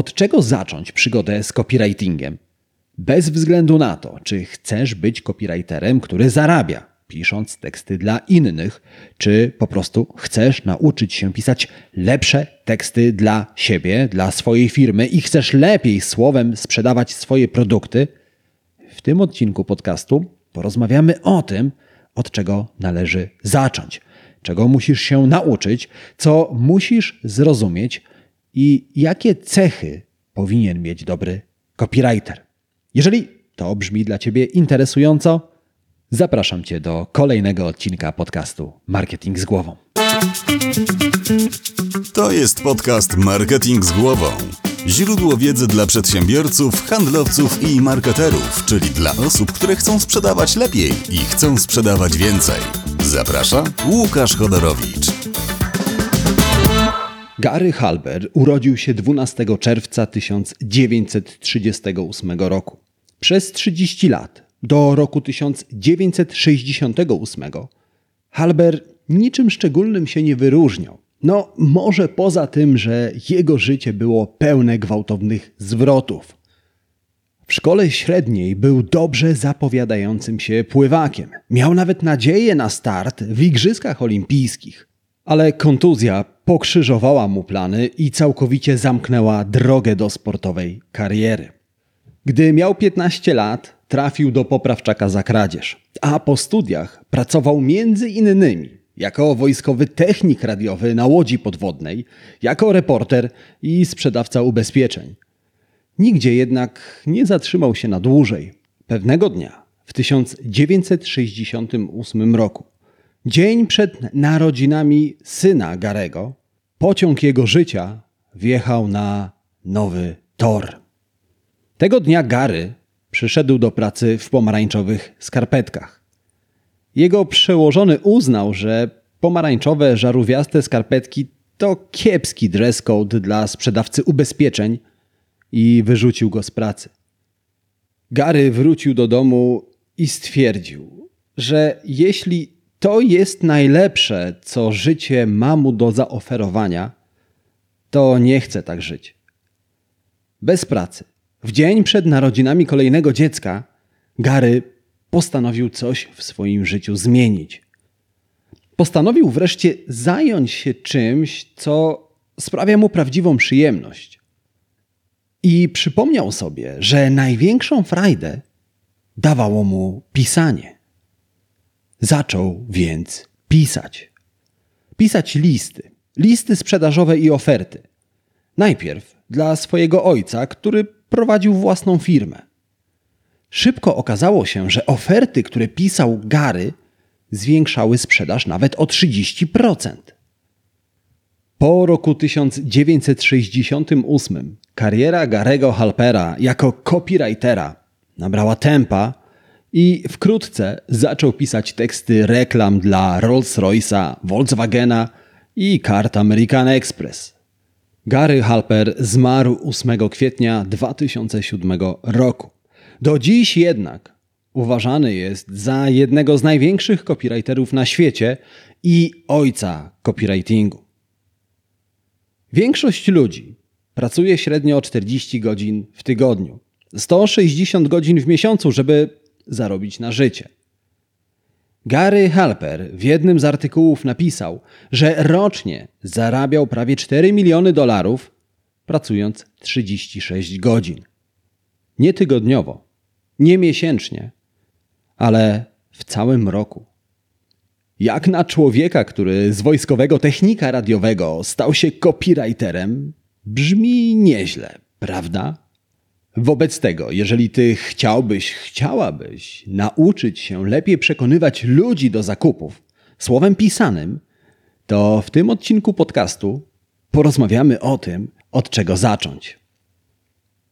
Od czego zacząć przygodę z copywritingiem? Bez względu na to, czy chcesz być copywriterem, który zarabia, pisząc teksty dla innych, czy po prostu chcesz nauczyć się pisać lepsze teksty dla siebie, dla swojej firmy i chcesz lepiej słowem sprzedawać swoje produkty, w tym odcinku podcastu porozmawiamy o tym, od czego należy zacząć, czego musisz się nauczyć, co musisz zrozumieć i jakie cechy powinien mieć dobry copywriter. Jeżeli to brzmi dla Ciebie interesująco, zapraszam Cię do kolejnego odcinka podcastu Marketing z głową. To jest podcast Marketing z głową. Źródło wiedzy dla przedsiębiorców, handlowców i marketerów, czyli dla osób, które chcą sprzedawać lepiej i chcą sprzedawać więcej. Zaprasza Łukasz Chodorowicz. Gary Halber urodził się 12 czerwca 1938 roku. Przez 30 lat, do roku 1968, Halber niczym szczególnym się nie wyróżniał. No, może poza tym, że jego życie było pełne gwałtownych zwrotów. W szkole średniej był dobrze zapowiadającym się pływakiem. Miał nawet nadzieję na start w Igrzyskach Olimpijskich. Ale kontuzja pokrzyżowała mu plany i całkowicie zamknęła drogę do sportowej kariery. Gdy miał 15 lat, trafił do poprawczaka za kradzież, a po studiach pracował między innymi jako wojskowy technik radiowy na łodzi podwodnej, jako reporter i sprzedawca ubezpieczeń. Nigdzie jednak nie zatrzymał się na dłużej. Pewnego dnia, w 1968 roku, dzień przed narodzinami syna Garego, pociąg jego życia wjechał na nowy tor. Tego dnia Gary przyszedł do pracy w pomarańczowych skarpetkach. Jego przełożony uznał, że pomarańczowe, żarówiaste skarpetki to kiepski dress code dla sprzedawcy ubezpieczeń i wyrzucił go z pracy. Gary wrócił do domu i stwierdził, że jeśli to jest najlepsze, co życie ma mu do zaoferowania, to nie chce tak żyć. Bez pracy, w dzień przed narodzinami kolejnego dziecka, Gary postanowił coś w swoim życiu zmienić. Postanowił wreszcie zająć się czymś, co sprawia mu prawdziwą przyjemność. I przypomniał sobie, że największą frajdę dawało mu pisanie. Zaczął więc pisać. Pisać listy, listy sprzedażowe i oferty. Najpierw dla swojego ojca, który prowadził własną firmę. Szybko okazało się, że oferty, które pisał Gary, zwiększały sprzedaż nawet o 30%. Po roku 1968 kariera Garego Halpera jako copywritera nabrała tempa i wkrótce zaczął pisać teksty reklam dla Rolls-Royce'a, Volkswagena i kart American Express. Gary Halper zmarł 8 kwietnia 2007 roku. Do dziś jednak uważany jest za jednego z największych copywriterów na świecie i ojca copywritingu. Większość ludzi pracuje średnio 40 godzin w tygodniu, 160 godzin w miesiącu, żeby zarobić na życie. Gary Halper w jednym z artykułów napisał, że rocznie zarabiał prawie 4 miliony dolarów, pracując 36 godzin. Nie tygodniowo, nie miesięcznie, ale w całym roku. Jak na człowieka, który z wojskowego technika radiowego stał się copywriterem, brzmi nieźle, prawda? Wobec tego, jeżeli ty chciałbyś, chciałabyś nauczyć się lepiej przekonywać ludzi do zakupów słowem pisanym, to w tym odcinku podcastu porozmawiamy o tym, od czego zacząć.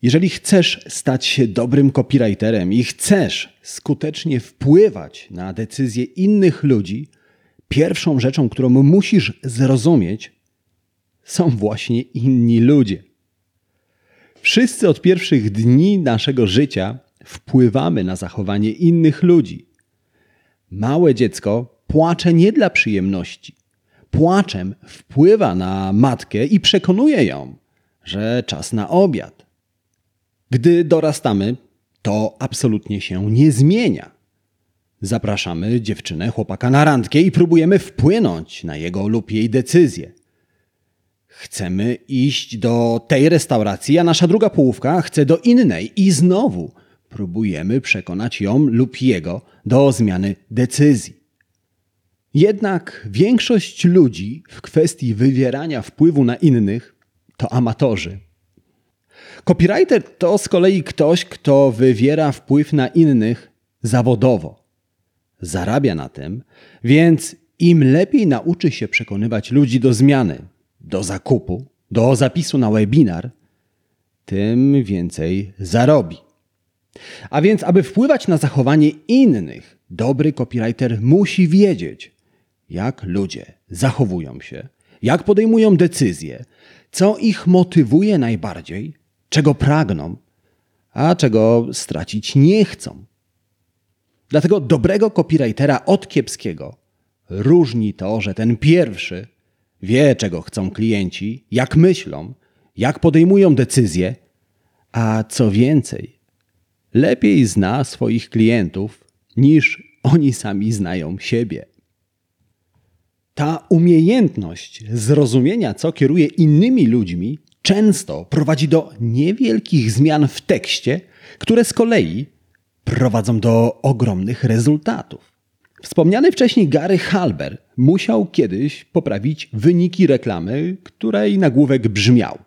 Jeżeli chcesz stać się dobrym copywriterem i chcesz skutecznie wpływać na decyzje innych ludzi, pierwszą rzeczą, którą musisz zrozumieć, są właśnie inni ludzie. Wszyscy od pierwszych dni naszego życia wpływamy na zachowanie innych ludzi. Małe dziecko płacze nie dla przyjemności. Płaczem wpływa na matkę i przekonuje ją, że czas na obiad. Gdy dorastamy, to absolutnie się nie zmienia. Zapraszamy dziewczynę, chłopaka na randkę i próbujemy wpłynąć na jego lub jej decyzję. Chcemy iść do tej restauracji, a nasza druga połówka chce do innej i znowu próbujemy przekonać ją lub jego do zmiany decyzji. Jednak większość ludzi w kwestii wywierania wpływu na innych to amatorzy. Copywriter to z kolei ktoś, kto wywiera wpływ na innych zawodowo. Zarabia na tym, więc im lepiej nauczy się przekonywać ludzi do zmiany, do zakupu, do zapisu na webinar, tym więcej zarobi. A więc, aby wpływać na zachowanie innych, dobry copywriter musi wiedzieć, jak ludzie zachowują się, jak podejmują decyzje, co ich motywuje najbardziej, czego pragną, a czego stracić nie chcą. Dlatego dobrego copywritera od kiepskiego różni to, że ten pierwszy wie, czego chcą klienci, jak myślą, jak podejmują decyzje, a co więcej, lepiej zna swoich klientów niż oni sami znają siebie. Ta umiejętność zrozumienia, co kieruje innymi ludźmi, często prowadzi do niewielkich zmian w tekście, które z kolei prowadzą do ogromnych rezultatów. Wspomniany wcześniej Gary Halber musiał kiedyś poprawić wyniki reklamy, której nagłówek brzmiał: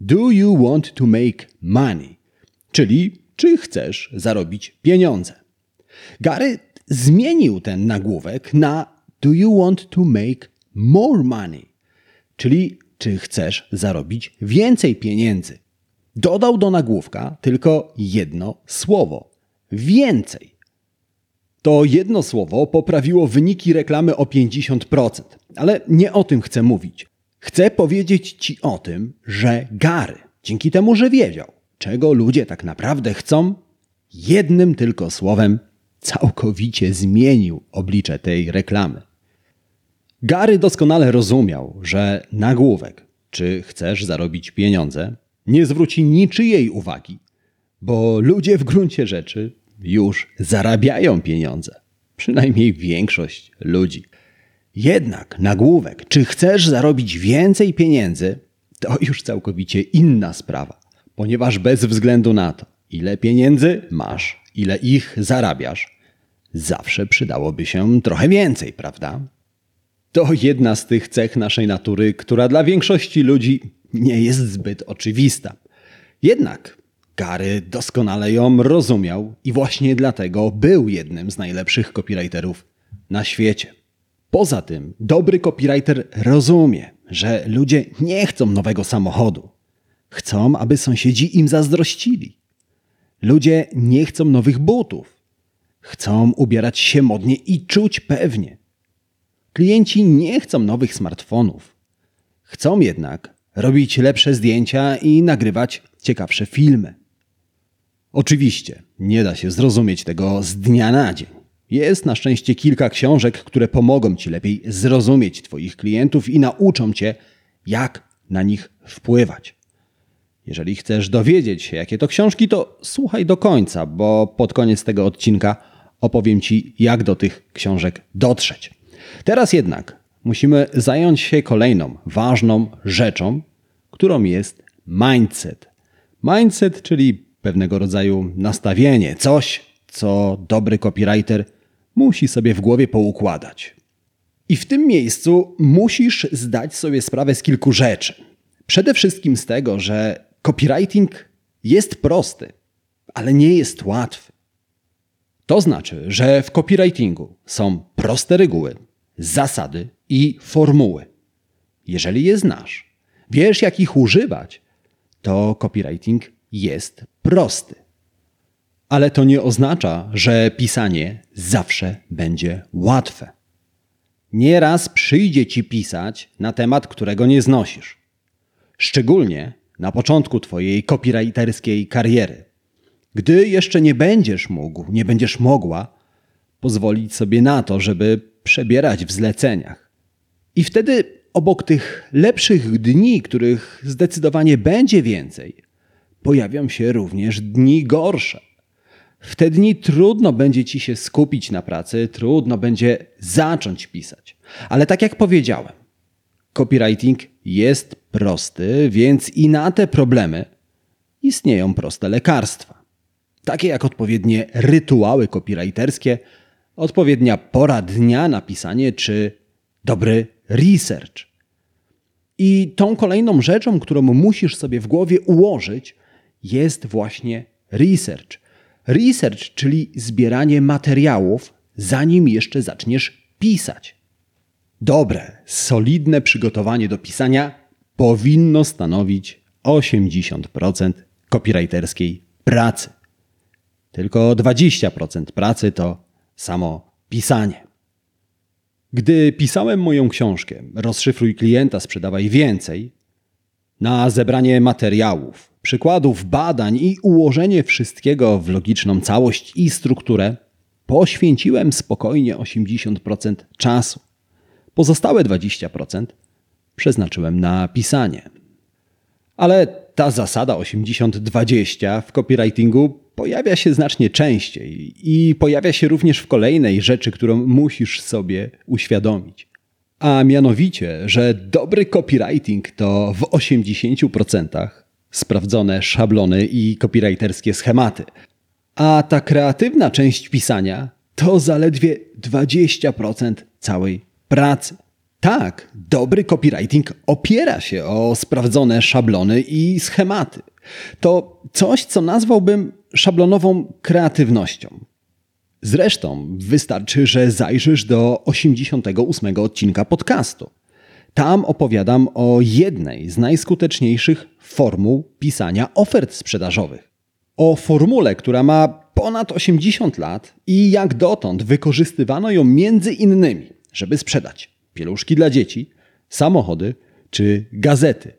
Do you want to make money? Czyli czy chcesz zarobić pieniądze? Gary zmienił ten nagłówek na Do you want to make more money? Czyli czy chcesz zarobić więcej pieniędzy? Dodał do nagłówka tylko jedno słowo: więcej. To jedno słowo poprawiło wyniki reklamy o 50%, ale nie o tym chcę mówić. Chcę powiedzieć Ci o tym, że Gary, dzięki temu, że wiedział, czego ludzie tak naprawdę chcą, jednym tylko słowem całkowicie zmienił oblicze tej reklamy. Gary doskonale rozumiał, że nagłówek, czy chcesz zarobić pieniądze, nie zwróci niczyjej uwagi, bo ludzie w gruncie rzeczy już zarabiają pieniądze. Przynajmniej większość ludzi. Jednak nagłówek, czy chcesz zarobić więcej pieniędzy, to już całkowicie inna sprawa, ponieważ bez względu na to, ile pieniędzy masz, ile ich zarabiasz, zawsze przydałoby się trochę więcej, prawda? To jedna z tych cech naszej natury, która dla większości ludzi nie jest zbyt oczywista. Jednak Gary doskonale ją rozumiał i właśnie dlatego był jednym z najlepszych copywriterów na świecie. Poza tym, dobry copywriter rozumie, że ludzie nie chcą nowego samochodu. Chcą, aby sąsiedzi im zazdrościli. Ludzie nie chcą nowych butów. Chcą ubierać się modnie i czuć pewnie. Klienci nie chcą nowych smartfonów. Chcą jednak robić lepsze zdjęcia i nagrywać ciekawsze filmy. Oczywiście, nie da się zrozumieć tego z dnia na dzień. Jest na szczęście kilka książek, które pomogą Ci lepiej zrozumieć Twoich klientów i nauczą Cię, jak na nich wpływać. Jeżeli chcesz dowiedzieć się, jakie to książki, to słuchaj do końca, bo pod koniec tego odcinka opowiem Ci, jak do tych książek dotrzeć. Teraz jednak musimy zająć się kolejną ważną rzeczą, którą jest mindset. Mindset, czyli pewnego rodzaju nastawienie, coś, co dobry copywriter musi sobie w głowie poukładać. I w tym miejscu musisz zdać sobie sprawę z kilku rzeczy. Przede wszystkim z tego, że copywriting jest prosty, ale nie jest łatwy. To znaczy, że w copywritingu są proste reguły, zasady i formuły. Jeżeli je znasz, wiesz jak ich używać, to copywriting jest prosty. Ale to nie oznacza, że pisanie zawsze będzie łatwe. Nieraz przyjdzie ci pisać na temat, którego nie znosisz. Szczególnie na początku twojej copywriterskiej kariery. Gdy jeszcze nie będziesz mógł, nie będziesz mogła pozwolić sobie na to, żeby przebierać w zleceniach. I wtedy obok tych lepszych dni, których zdecydowanie będzie więcej, pojawią się również dni gorsze. W te dni trudno będzie ci się skupić na pracy, trudno będzie zacząć pisać. Ale tak jak powiedziałem, copywriting jest prosty, więc i na te problemy istnieją proste lekarstwa. Takie jak odpowiednie rytuały copywriterskie, odpowiednia pora dnia na pisanie czy dobry research. I tą kolejną rzeczą, którą musisz sobie w głowie ułożyć, jest właśnie research. Research, czyli zbieranie materiałów, zanim jeszcze zaczniesz pisać. Dobre, solidne przygotowanie do pisania powinno stanowić 80% copywriterskiej pracy. Tylko 20% pracy to samo pisanie. Gdy pisałem moją książkę Rozszyfruj klienta, sprzedawaj więcej, na zebranie materiałów, przykładów badań i ułożenie wszystkiego w logiczną całość i strukturę, poświęciłem spokojnie 80% czasu. Pozostałe 20% przeznaczyłem na pisanie. Ale ta zasada 80-20 w copywritingu pojawia się znacznie częściej i pojawia się również w kolejnej rzeczy, którą musisz sobie uświadomić. A mianowicie, że dobry copywriting to w 80% sprawdzone szablony i copywriterskie schematy. A ta kreatywna część pisania to zaledwie 20% całej pracy. Tak, dobry copywriting opiera się o sprawdzone szablony i schematy. To coś, co nazwałbym szablonową kreatywnością. Zresztą wystarczy, że zajrzysz do 88 odcinka podcastu. Tam opowiadam o jednej z najskuteczniejszych formuł pisania ofert sprzedażowych. O formule, która ma ponad 80 lat i jak dotąd wykorzystywano ją między innymi, żeby sprzedać pieluszki dla dzieci, samochody czy gazety.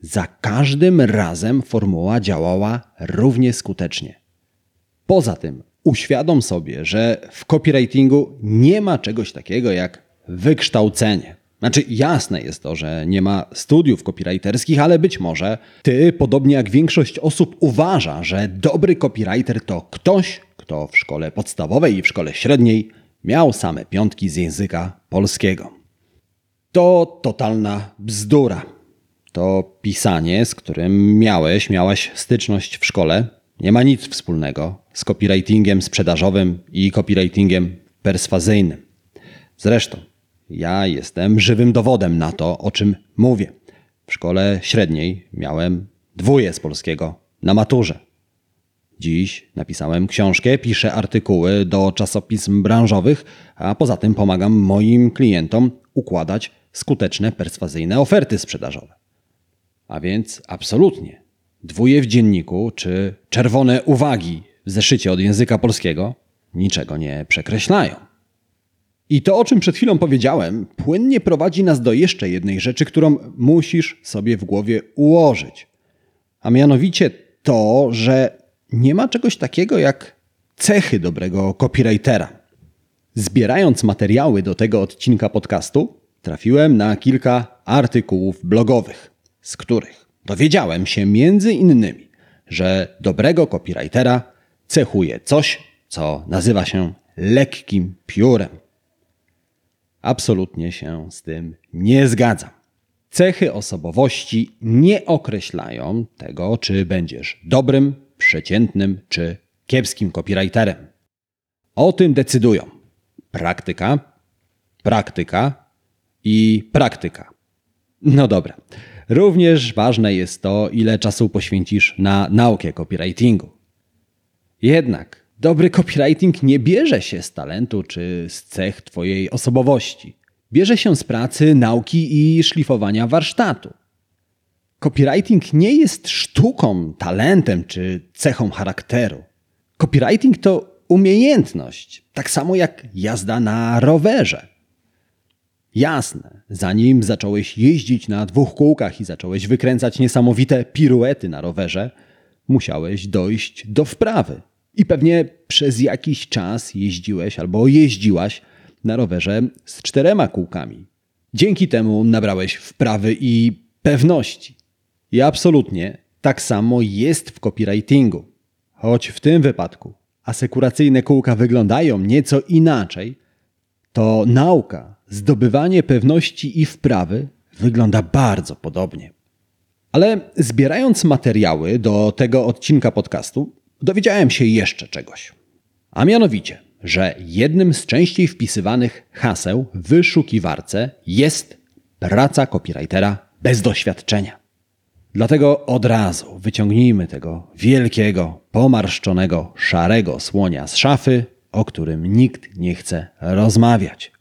Za każdym razem formuła działała równie skutecznie. Poza tym uświadom sobie, że w copywritingu nie ma czegoś takiego jak wykształcenie. Znaczy, jasne jest to, że nie ma studiów copywriterskich, ale być może ty, podobnie jak większość osób, uważa, że dobry copywriter to ktoś, kto w szkole podstawowej i w szkole średniej miał same piątki z języka polskiego. To totalna bzdura. To pisanie, z którym miałeś, miałaś styczność w szkole, nie ma nic wspólnego z copywritingiem sprzedażowym i copywritingiem perswazyjnym. Zresztą, ja jestem żywym dowodem na to, o czym mówię. W szkole średniej miałem dwóje z polskiego na maturze. Dziś napisałem książkę, piszę artykuły do czasopism branżowych, a poza tym pomagam moim klientom układać skuteczne, perswazyjne oferty sprzedażowe. A więc absolutnie dwóje w dzienniku czy czerwone uwagi w zeszycie od języka polskiego niczego nie przekreślają. I to, o czym przed chwilą powiedziałem, płynnie prowadzi nas do jeszcze jednej rzeczy, którą musisz sobie w głowie ułożyć. A mianowicie to, że nie ma czegoś takiego jak cechy dobrego copywritera. Zbierając materiały do tego odcinka podcastu, trafiłem na kilka artykułów blogowych, z których dowiedziałem się między innymi, że dobrego copywritera cechuje coś, co nazywa się lekkim piórem. Absolutnie się z tym nie zgadzam. Cechy osobowości nie określają tego, czy będziesz dobrym, przeciętnym czy kiepskim copywriterem. O tym decydują praktyka, praktyka i praktyka. No dobra. Również ważne jest to, ile czasu poświęcisz na naukę copywritingu. Jednak dobry copywriting nie bierze się z talentu czy z cech Twojej osobowości. Bierze się z pracy, nauki i szlifowania warsztatu. Copywriting nie jest sztuką, talentem czy cechą charakteru. Copywriting to umiejętność, tak samo jak jazda na rowerze. Jasne, zanim zacząłeś jeździć na dwóch kółkach i zacząłeś wykręcać niesamowite piruety na rowerze, musiałeś dojść do wprawy. I pewnie przez jakiś czas jeździłeś albo jeździłaś na rowerze z czterema kółkami. Dzięki temu nabrałeś wprawy i pewności. I absolutnie tak samo jest w copywritingu. Choć w tym wypadku asekuracyjne kółka wyglądają nieco inaczej, to nauka, zdobywanie pewności i wprawy wygląda bardzo podobnie. Ale zbierając materiały do tego odcinka podcastu, dowiedziałem się jeszcze czegoś. A mianowicie, że jednym z częściej wpisywanych haseł w wyszukiwarce jest praca copywritera bez doświadczenia. Dlatego od razu wyciągnijmy tego wielkiego, pomarszczonego, szarego słonia z szafy, o którym nikt nie chce rozmawiać.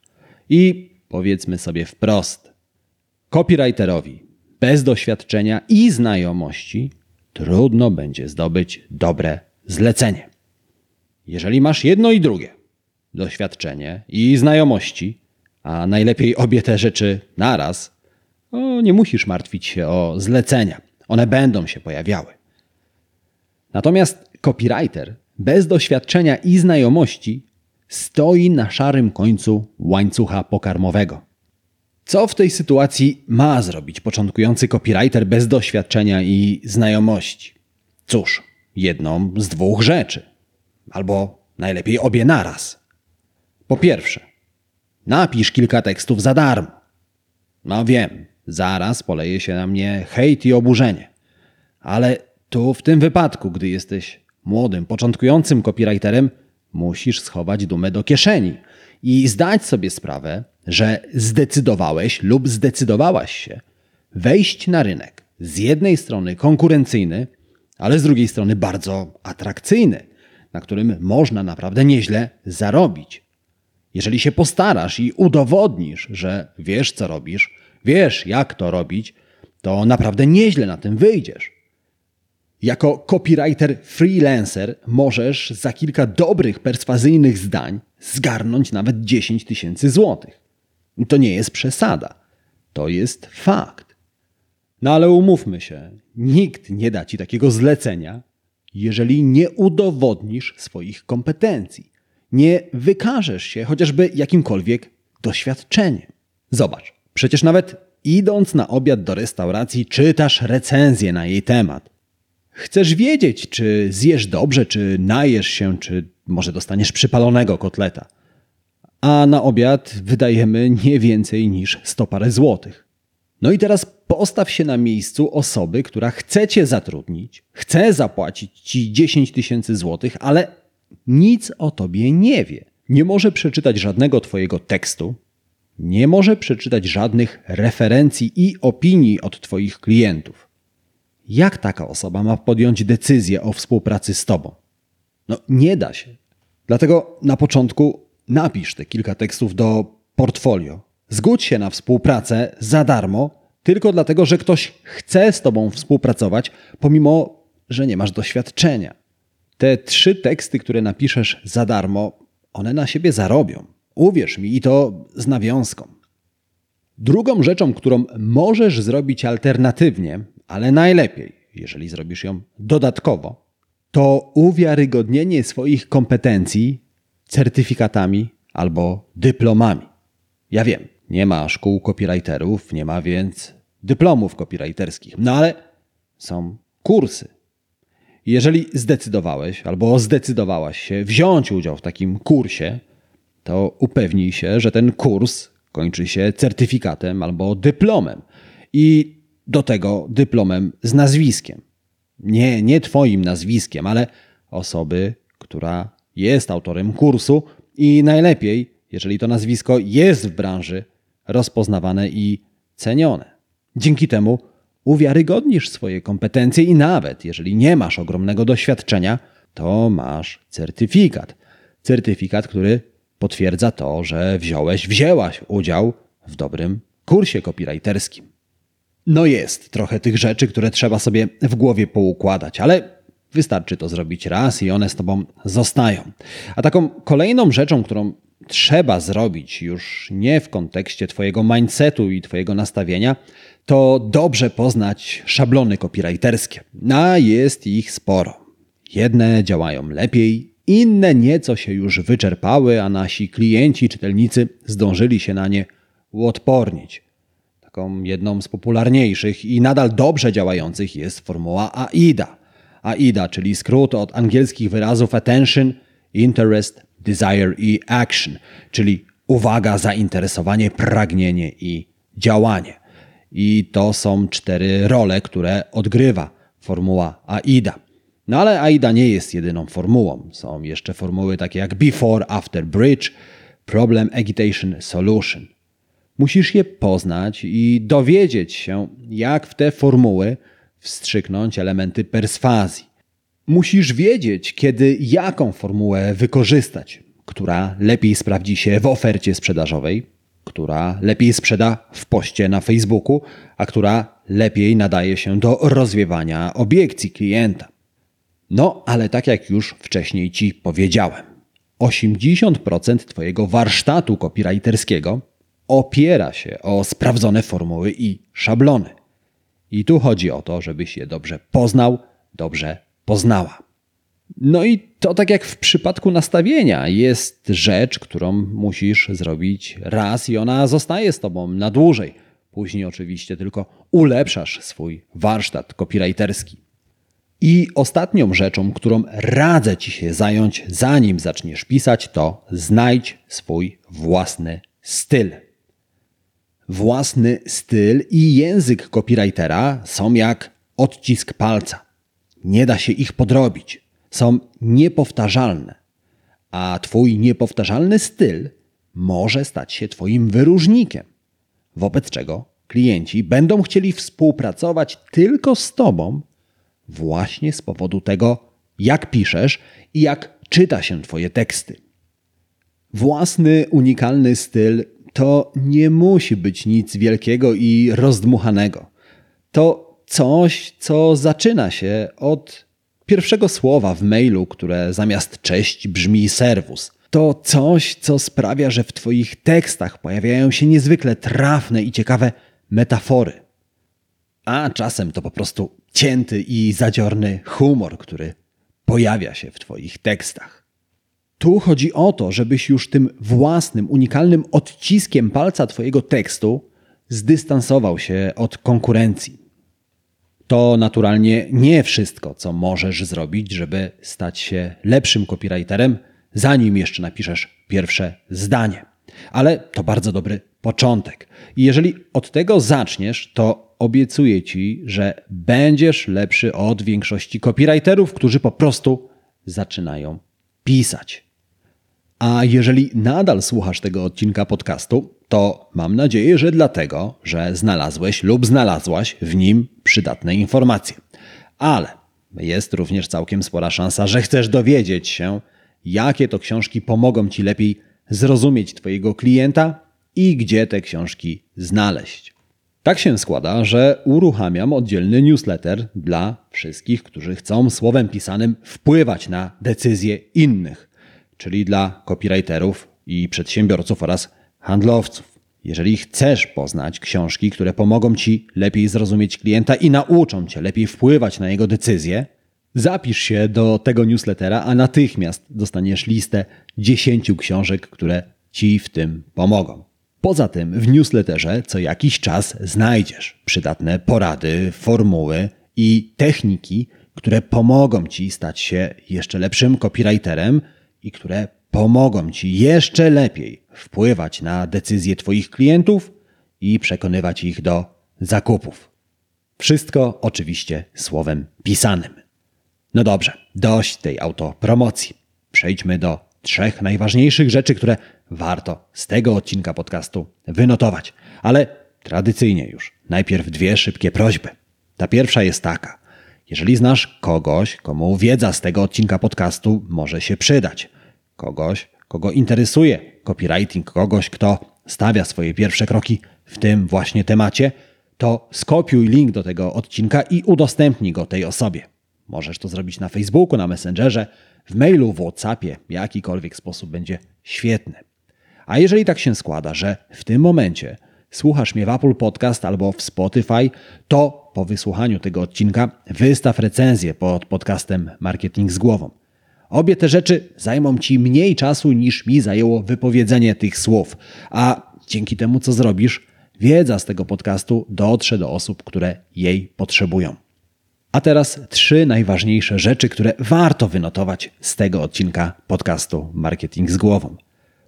I powiedzmy sobie wprost: copywriterowi bez doświadczenia i znajomości trudno będzie zdobyć dobre zlecenie. Jeżeli masz jedno i drugie, doświadczenie i znajomości, a najlepiej obie te rzeczy naraz, to nie musisz martwić się o zlecenia. One będą się pojawiały. Natomiast copywriter bez doświadczenia i znajomości stoi na szarym końcu łańcucha pokarmowego. Co w tej sytuacji ma zrobić początkujący copywriter bez doświadczenia i znajomości? Cóż, jedną z dwóch rzeczy. Albo najlepiej obie naraz. Po pierwsze, napisz kilka tekstów za darmo. No wiem, zaraz poleje się na mnie hejt i oburzenie. Ale tu w tym wypadku, gdy jesteś młodym, początkującym copywriterem, musisz schować dumę do kieszeni i zdać sobie sprawę, że zdecydowałeś lub zdecydowałaś się wejść na rynek z jednej strony konkurencyjny, ale z drugiej strony bardzo atrakcyjny, na którym można naprawdę nieźle zarobić. Jeżeli się postarasz i udowodnisz, że wiesz co robisz, wiesz jak to robić, to naprawdę nieźle na tym wyjdziesz. Jako copywriter freelancer możesz za kilka dobrych, perswazyjnych zdań zgarnąć nawet 10 tysięcy złotych. To nie jest przesada. To jest fakt. No ale umówmy się, nikt nie da ci takiego zlecenia, jeżeli nie udowodnisz swoich kompetencji. Nie wykażesz się chociażby jakimkolwiek doświadczeniem. Zobacz, przecież nawet idąc na obiad do restauracji, czytasz recenzję na jej temat. Chcesz wiedzieć, czy zjesz dobrze, czy najesz się, czy może dostaniesz przypalonego kotleta. A na obiad wydajemy nie więcej niż 100 parę złotych. No i teraz postaw się na miejscu osoby, która chce cię zatrudnić, chce zapłacić ci 10 tysięcy złotych, ale nic o tobie nie wie. Nie może przeczytać żadnego twojego tekstu, nie może przeczytać żadnych referencji i opinii od twoich klientów. Jak taka osoba ma podjąć decyzję o współpracy z tobą? No nie da się. Dlatego na początku napisz te kilka tekstów do portfolio. Zgódź się na współpracę za darmo, tylko dlatego, że ktoś chce z tobą współpracować, pomimo że nie masz doświadczenia. Te trzy teksty, które napiszesz za darmo, one na siebie zarobią. Uwierz mi i to z nawiązką. Drugą rzeczą, którą możesz zrobić alternatywnie, ale najlepiej, jeżeli zrobisz ją dodatkowo, to uwiarygodnienie swoich kompetencji certyfikatami albo dyplomami. Ja wiem, nie ma szkół copywriterów, nie ma więc dyplomów copywriterskich, no ale są kursy. Jeżeli zdecydowałeś albo zdecydowałaś się wziąć udział w takim kursie, to upewnij się, że ten kurs kończy się certyfikatem albo dyplomem. I do tego dyplomem z nazwiskiem. Nie, nie Twoim nazwiskiem, ale osoby, która jest autorem kursu i najlepiej, jeżeli to nazwisko jest w branży rozpoznawane i cenione. Dzięki temu uwiarygodnisz swoje kompetencje i nawet jeżeli nie masz ogromnego doświadczenia, to masz certyfikat. Certyfikat, który potwierdza to, że wziąłeś, wzięłaś udział w dobrym kursie copywriterskim. No jest trochę tych rzeczy, które trzeba sobie w głowie poukładać, ale wystarczy to zrobić raz i one z tobą zostają. A taką kolejną rzeczą, którą trzeba zrobić już nie w kontekście twojego mindsetu i twojego nastawienia, to dobrze poznać szablony copywriterskie. A jest ich sporo. Jedne działają lepiej, inne nieco się już wyczerpały, a nasi klienci, czytelnicy zdążyli się na nie uodpornić. taką jedną z popularniejszych i nadal dobrze działających jest formuła AIDA. AIDA, czyli skrót od angielskich wyrazów attention, interest, desire i action, czyli uwaga, zainteresowanie, pragnienie i działanie. I to są cztery role, które odgrywa formuła AIDA. No ale AIDA nie jest jedyną formułą. Są jeszcze formuły takie jak before, after, bridge, problem, agitation, solution. Musisz je poznać i dowiedzieć się, jak w te formuły wstrzyknąć elementy perswazji. Musisz wiedzieć, kiedy jaką formułę wykorzystać, która lepiej sprawdzi się w ofercie sprzedażowej, która lepiej sprzeda w poście na Facebooku, a która lepiej nadaje się do rozwiewania obiekcji klienta. No, ale tak jak już wcześniej Ci powiedziałem, 80% Twojego warsztatu copywriterskiego opiera się o sprawdzone formuły i szablony. I tu chodzi o to, żebyś je dobrze poznał, dobrze poznała. No i to tak jak w przypadku nastawienia jest rzecz, którą musisz zrobić raz i ona zostaje z tobą na dłużej. Później oczywiście tylko ulepszasz swój warsztat copywriterski. I ostatnią rzeczą, którą radzę ci się zająć, zanim zaczniesz pisać, to znajdź swój własny styl. Własny styl i język copywritera są jak odcisk palca. Nie da się ich podrobić. Są niepowtarzalne. A twój niepowtarzalny styl może stać się twoim wyróżnikiem. Wobec czego klienci będą chcieli współpracować tylko z tobą właśnie z powodu tego, jak piszesz i jak czyta się twoje teksty. Własny, unikalny styl to nie musi być nic wielkiego i rozdmuchanego. To coś, co zaczyna się od pierwszego słowa w mailu, które zamiast cześć brzmi serwus. To coś, co sprawia, że w Twoich tekstach pojawiają się niezwykle trafne i ciekawe metafory. A czasem to po prostu cięty i zadziorny humor, który pojawia się w Twoich tekstach. Tu chodzi o to, żebyś już tym własnym, unikalnym odciskiem palca Twojego tekstu zdystansował się od konkurencji. To naturalnie nie wszystko, co możesz zrobić, żeby stać się lepszym copywriterem, zanim jeszcze napiszesz pierwsze zdanie. Ale to bardzo dobry początek. I jeżeli od tego zaczniesz, to obiecuję ci, że będziesz lepszy od większości copywriterów, którzy po prostu zaczynają pisać. A jeżeli nadal słuchasz tego odcinka podcastu, to mam nadzieję, że dlatego, że znalazłeś lub znalazłaś w nim przydatne informacje. Ale jest również całkiem spora szansa, że chcesz dowiedzieć się, jakie to książki pomogą Ci lepiej zrozumieć Twojego klienta i gdzie te książki znaleźć. Tak się składa, że uruchamiam oddzielny newsletter dla wszystkich, którzy chcą słowem pisanym wpływać na decyzje innych, czyli dla copywriterów i przedsiębiorców oraz handlowców. Jeżeli chcesz poznać książki, które pomogą Ci lepiej zrozumieć klienta i nauczą Cię lepiej wpływać na jego decyzje, zapisz się do tego newslettera, a natychmiast dostaniesz listę 10 książek, które Ci w tym pomogą. Poza tym w newsletterze co jakiś czas znajdziesz przydatne porady, formuły i techniki, które pomogą Ci stać się jeszcze lepszym copywriterem i które pomogą Ci jeszcze lepiej wpływać na decyzje Twoich klientów i przekonywać ich do zakupów. Wszystko oczywiście słowem pisanym. No dobrze, dość tej autopromocji. Przejdźmy do trzech najważniejszych rzeczy, które warto z tego odcinka podcastu wynotować. Ale tradycyjnie już. Najpierw dwie szybkie prośby. Ta pierwsza jest taka. Jeżeli znasz kogoś, komu wiedza z tego odcinka podcastu może się przydać, kogoś, kogo interesuje copywriting, kogoś, kto stawia swoje pierwsze kroki w tym właśnie temacie, to skopiuj link do tego odcinka i udostępnij go tej osobie. Możesz to zrobić na Facebooku, na Messengerze, w mailu, w WhatsAppie, jakikolwiek sposób będzie świetny. A jeżeli tak się składa, że w tym momencie słuchasz mnie w Apple Podcast albo w Spotify, to po wysłuchaniu tego odcinka wystaw recenzję pod podcastem Marketing z głową. Obie te rzeczy zajmą Ci mniej czasu niż mi zajęło wypowiedzenie tych słów, a dzięki temu, co zrobisz, wiedza z tego podcastu dotrze do osób, które jej potrzebują. A teraz trzy najważniejsze rzeczy, które warto wynotować z tego odcinka podcastu Marketing z głową.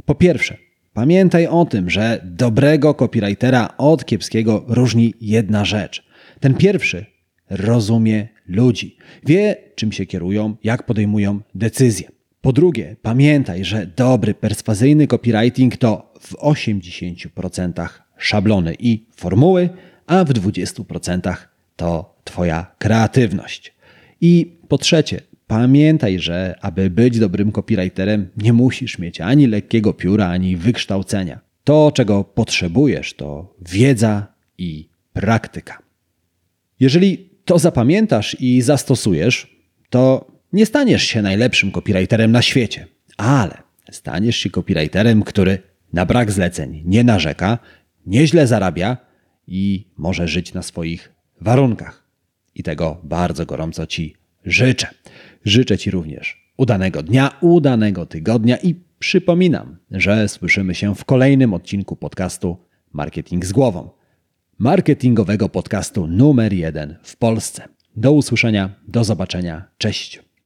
Po pierwsze, pamiętaj o tym, że dobrego copywritera od kiepskiego różni jedna rzecz. Ten pierwszy rozumie ludzi, wie czym się kierują, jak podejmują decyzje. Po drugie, pamiętaj, że dobry, perswazyjny copywriting to w 80% szablony i formuły, a w 20% to Twoja kreatywność. I po trzecie, pamiętaj, że aby być dobrym copywriterem, nie musisz mieć ani lekkiego pióra, ani wykształcenia. To, czego potrzebujesz, to wiedza i praktyka. Jeżeli to zapamiętasz i zastosujesz, to nie staniesz się najlepszym copywriterem na świecie, ale staniesz się copywriterem, który na brak zleceń nie narzeka, nieźle zarabia i może żyć na swoich warunkach. I tego bardzo gorąco Ci życzę. Życzę Ci również udanego dnia, udanego tygodnia i przypominam, że słyszymy się w kolejnym odcinku podcastu Marketing z głową. Marketingowego podcastu numer jeden w Polsce. Do usłyszenia, do zobaczenia, cześć.